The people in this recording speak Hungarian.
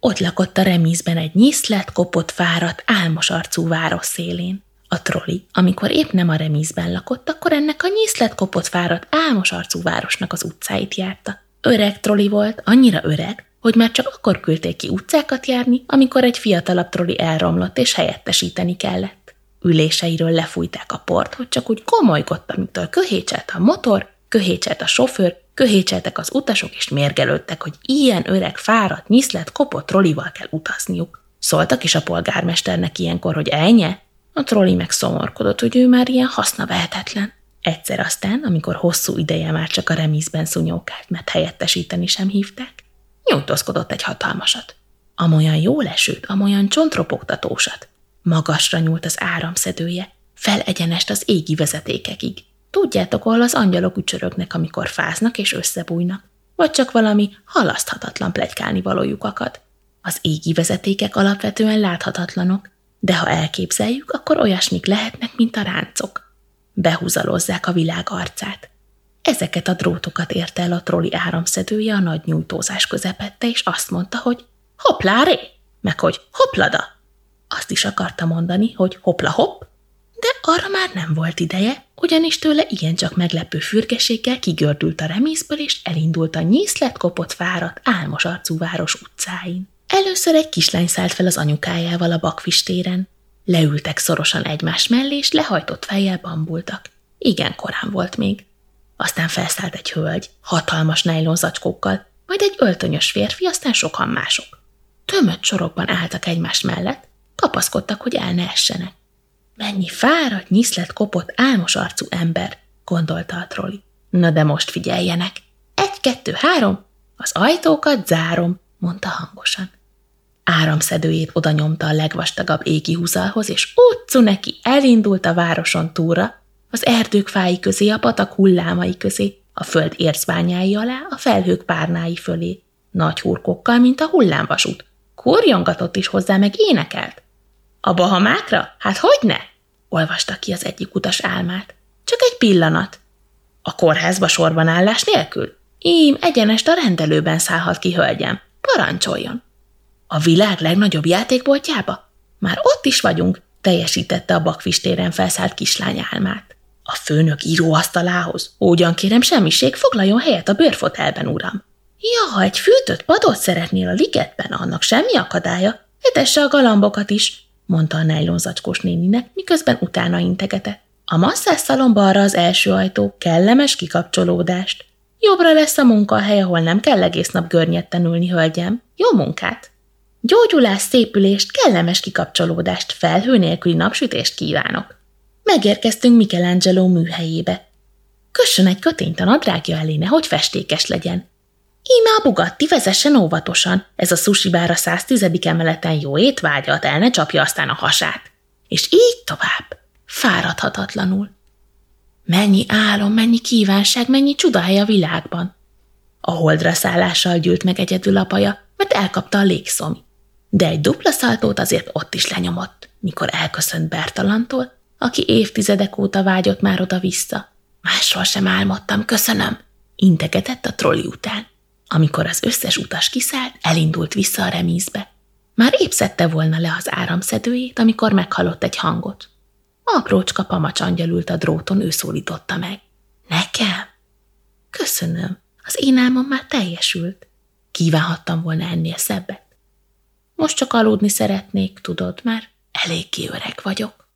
Ott lakott a remízben egy nyiszlet, kopott, fáradt, álmos arcú város szélén. A troli, amikor épp nem a remízben lakott, akkor ennek a nyiszlet, kopott, fáradt, álmos arcú városnak az utcáit járta. Öreg troli volt, annyira öreg, hogy már csak akkor küldték ki utcákat járni, amikor egy fiatalabb troli elromlott és helyettesíteni kellett. Üléseiről lefújták a port, hogy csak úgy komolygott, amitől köhécselt a motor, köhécselt a sofőr, köhécseltek az utasok, és mérgelődtek, hogy ilyen öreg, fáradt, nyiszlet, kopott trolival kell utazniuk. Szóltak is a polgármesternek ilyenkor, hogy elnye? A troli meg szomorkodott, hogy ő már ilyen haszna vehetetlen. Egyszer aztán, amikor hosszú ideje már csak a remízben szunyókált, mert helyettesíteni sem hívták, nyújtózkodott egy hatalmasat. Amolyan jó lesőt, amolyan csontropogtatósat. Magasra nyúlt az áramszedője, felegyenest az égi vezetékekig. Tudjátok, ahol az angyalok ücsörögnek, amikor fáznak és összebújnak, vagy csak valami halaszthatatlan plegykálni valójuk akad. Az égi vezetékek alapvetően láthatatlanok, de ha elképzeljük, akkor olyasmik lehetnek, mint a ráncok. Behúzalozzák a világ arcát. Ezeket a drótokat érte el a troli áramszedője a nagy nyújtózás közepette, és azt mondta, hogy hopláré, meg hogy hoplada. Azt is akarta mondani, hogy hopla hopp, de arra már nem volt ideje, ugyanis tőle igencsak meglepő fürgeséggel kigördült a remészből, és elindult a nyíszlet kopott fáradt, álmos arcú város utcáin. Először egy kislány szállt fel az anyukájával a bakfistéren. Leültek szorosan egymás mellé, és lehajtott fejjel bambultak. Igen korán volt még. Aztán felszállt egy hölgy, hatalmas zacskókkal, majd egy öltönyös férfi, aztán sokan mások. Tömött sorokban álltak egymás mellett, kapaszkodtak, hogy el ne essenek. Mennyi fáradt, nyiszlet, kopott, álmos arcú ember, gondolta a troli. Na de most figyeljenek. Egy, kettő, három, az ajtókat zárom, mondta hangosan. Áramszedőjét oda nyomta a legvastagabb égi húzalhoz, és utcu neki elindult a városon túra, az erdők fái közé, a patak hullámai közé, a föld ércbányái alá, a felhők párnái fölé, nagy hurkokkal, mint a hullámvasút. Kurjongatott is hozzá, meg énekelt. A Bahamákra? Hát hogy ne? Olvasta ki az egyik utas álmát. Csak egy pillanat. A kórházba sorban állás nélkül? Ím, egyenest a rendelőben szállhat ki, hölgyem. Parancsoljon. A világ legnagyobb játékboltjába? Már ott is vagyunk, teljesítette a bakfistéren felszállt kislány álmát. A főnök íróasztalához? Ugyan kérem, semmiség, foglaljon helyet a bőrfotelben, uram. Ja, ha egy fűtött padot szeretnél a ligetben, annak semmi akadálya. Etesse a galambokat is, mondta a nejlonzacskós néninek, miközben utána integetett. A masszás szalomba arra az első ajtó, kellemes kikapcsolódást. Jobbra lesz a munkahely, ahol nem kell egész nap görnyetten ülni, hölgyem. Jó munkát! Gyógyulás, szépülést, kellemes kikapcsolódást, felhő nélküli napsütést kívánok. Megérkeztünk Michelangelo műhelyébe. Kössön egy kötényt a nadrágja elé, hogy festékes legyen. Íme a Bugatti vezessen óvatosan, ez a sushi bár a 110. emeleten jó étvágyat, el ne csapja aztán a hasát. És így tovább, fáradhatatlanul. Mennyi álom, mennyi kívánság, mennyi csodája a világban. A holdra szállással gyűlt meg egyedül apaja, mert elkapta a légszomi. De egy dupla szaltót azért ott is lenyomott, mikor elköszönt Bertalantól, aki évtizedek óta vágyott már oda-vissza. Másról sem álmodtam, köszönöm, integetett a trolli után. Amikor az összes utas kiszállt, elindult vissza a remízbe. Már épp szedte volna le az áramszedőjét, amikor meghallott egy hangot. Aprócska pamacsangyal ült a dróton, ő szólította meg. Nekem? Köszönöm, az én álmom már teljesült. Kívánhattam volna ennél szebbet. Most csak aludni szeretnék, tudod már, eléggé öreg vagyok.